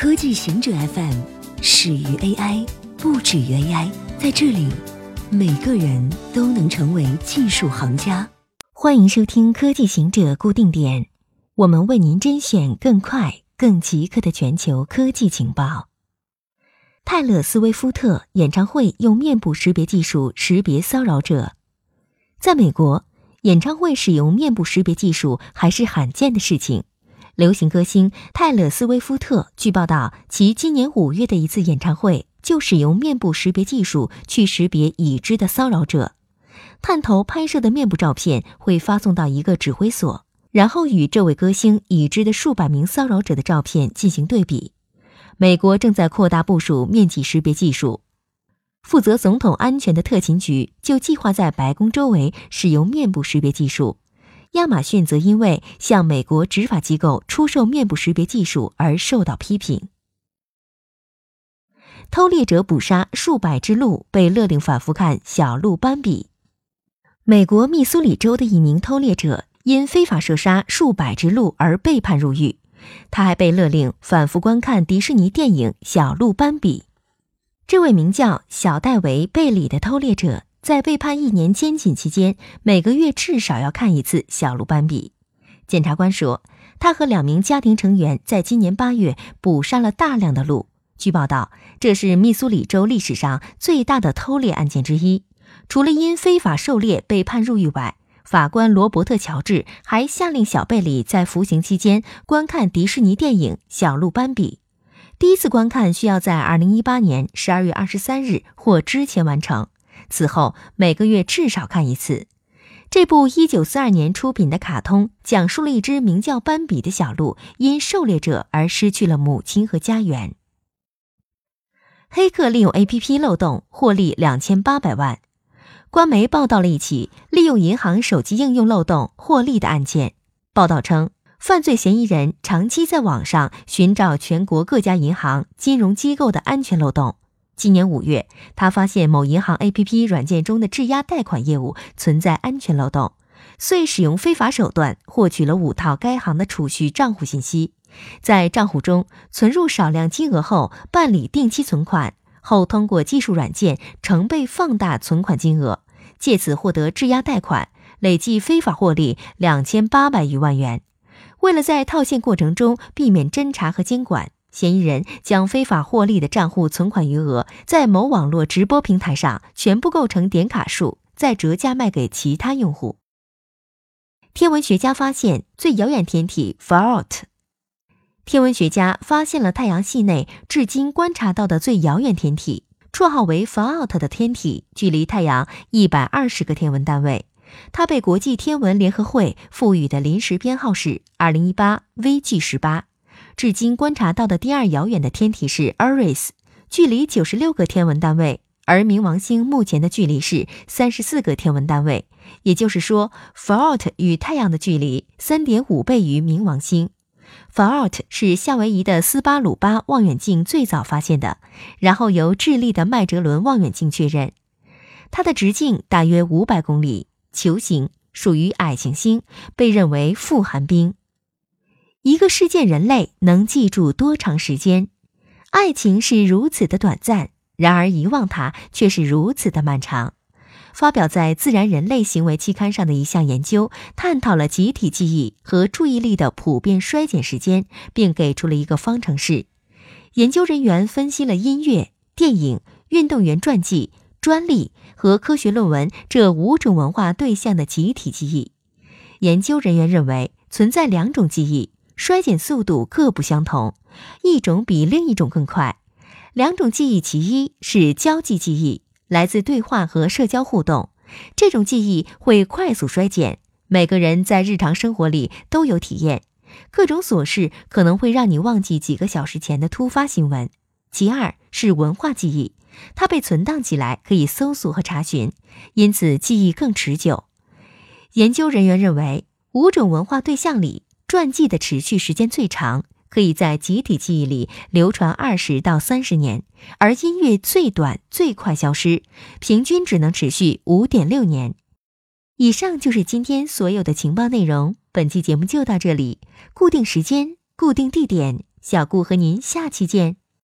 科技行者 FM 始于 AI，不止于 AI。在这里，每个人都能成为技术行家。欢迎收听科技行者固定点，我们为您甄选更快、更即刻的全球科技情报。泰勒·斯威夫特演唱会用面部识别技术识别骚扰者。在美国，演唱会使用面部识别技术还是罕见的事情。流行歌星泰勒·斯威夫特据报道，其今年五月的一次演唱会就使用面部识别技术去识别已知的骚扰者。探头拍摄的面部照片会发送到一个指挥所，然后与这位歌星已知的数百名骚扰者的照片进行对比。美国正在扩大部署面积识别技术，负责总统安全的特勤局就计划在白宫周围使用面部识别技术。亚马逊则因为向美国执法机构出售面部识别技术而受到批评。偷猎者捕杀数百只鹿，被勒令反复看小鹿斑比。美国密苏里州的一名偷猎者因非法射杀数百只鹿而被判入狱，他还被勒令反复观看迪士尼电影《小鹿斑比》。这位名叫小戴维·贝里的偷猎者。在被判一年监禁期间，每个月至少要看一次小鹿斑比。检察官说，他和两名家庭成员在今年八月捕杀了大量的鹿。据报道，这是密苏里州历史上最大的偷猎案件之一。除了因非法狩猎被判入狱外，法官罗伯特·乔治还下令小贝里在服刑期间观看迪士尼电影《小鹿斑比》。第一次观看需要在二零一八年十二月二十三日或之前完成。此后每个月至少看一次。这部1942年出品的卡通讲述了一只名叫斑比的小鹿因狩猎者而失去了母亲和家园。黑客利用 APP 漏洞获利两千八百万。官媒报道了一起利用银行手机应用漏洞获利的案件。报道称，犯罪嫌疑人长期在网上寻找全国各家银行、金融机构的安全漏洞。今年五月，他发现某银行 APP 软件中的质押贷款业务存在安全漏洞，遂使用非法手段获取了五套该行的储蓄账户信息，在账户中存入少量金额后办理定期存款，后通过技术软件成倍放大存款金额，借此获得质押贷款，累计非法获利两千八百余万元。为了在套现过程中避免侦查和监管。嫌疑人将非法获利的账户存款余额在某网络直播平台上全部构成点卡数，再折价卖给其他用户。天文学家发现最遥远天体 Fault。天文学家发现了太阳系内至今观察到的最遥远天体，绰号为 Fault 的天体距离太阳一百二十个天文单位。它被国际天文联合会赋予的临时编号是二零一八 VG 十八。至今观察到的第二遥远的天体是 Eris，距离九十六个天文单位，而冥王星目前的距离是三十四个天文单位。也就是说 f a u l t 与太阳的距离三点五倍于冥王星。f a u l t 是夏威夷的斯巴鲁巴望远镜最早发现的，然后由智利的麦哲伦望远镜确认。它的直径大约五百公里，球形，属于矮行星，被认为富含冰。一个事件，人类能记住多长时间？爱情是如此的短暂，然而遗忘它却是如此的漫长。发表在《自然人类行为期刊》上的一项研究，探讨了集体记忆和注意力的普遍衰减时间，并给出了一个方程式。研究人员分析了音乐、电影、运动员传记、专利和科学论文这五种文化对象的集体记忆。研究人员认为，存在两种记忆。衰减速度各不相同，一种比另一种更快。两种记忆，其一是交际记忆，来自对话和社交互动，这种记忆会快速衰减。每个人在日常生活里都有体验，各种琐事可能会让你忘记几个小时前的突发新闻。其二是文化记忆，它被存档起来，可以搜索和查询，因此记忆更持久。研究人员认为，五种文化对象里。传记的持续时间最长，可以在集体记忆里流传二十到三十年，而音乐最短最快消失，平均只能持续五点六年。以上就是今天所有的情报内容，本期节目就到这里，固定时间，固定地点，小顾和您下期见。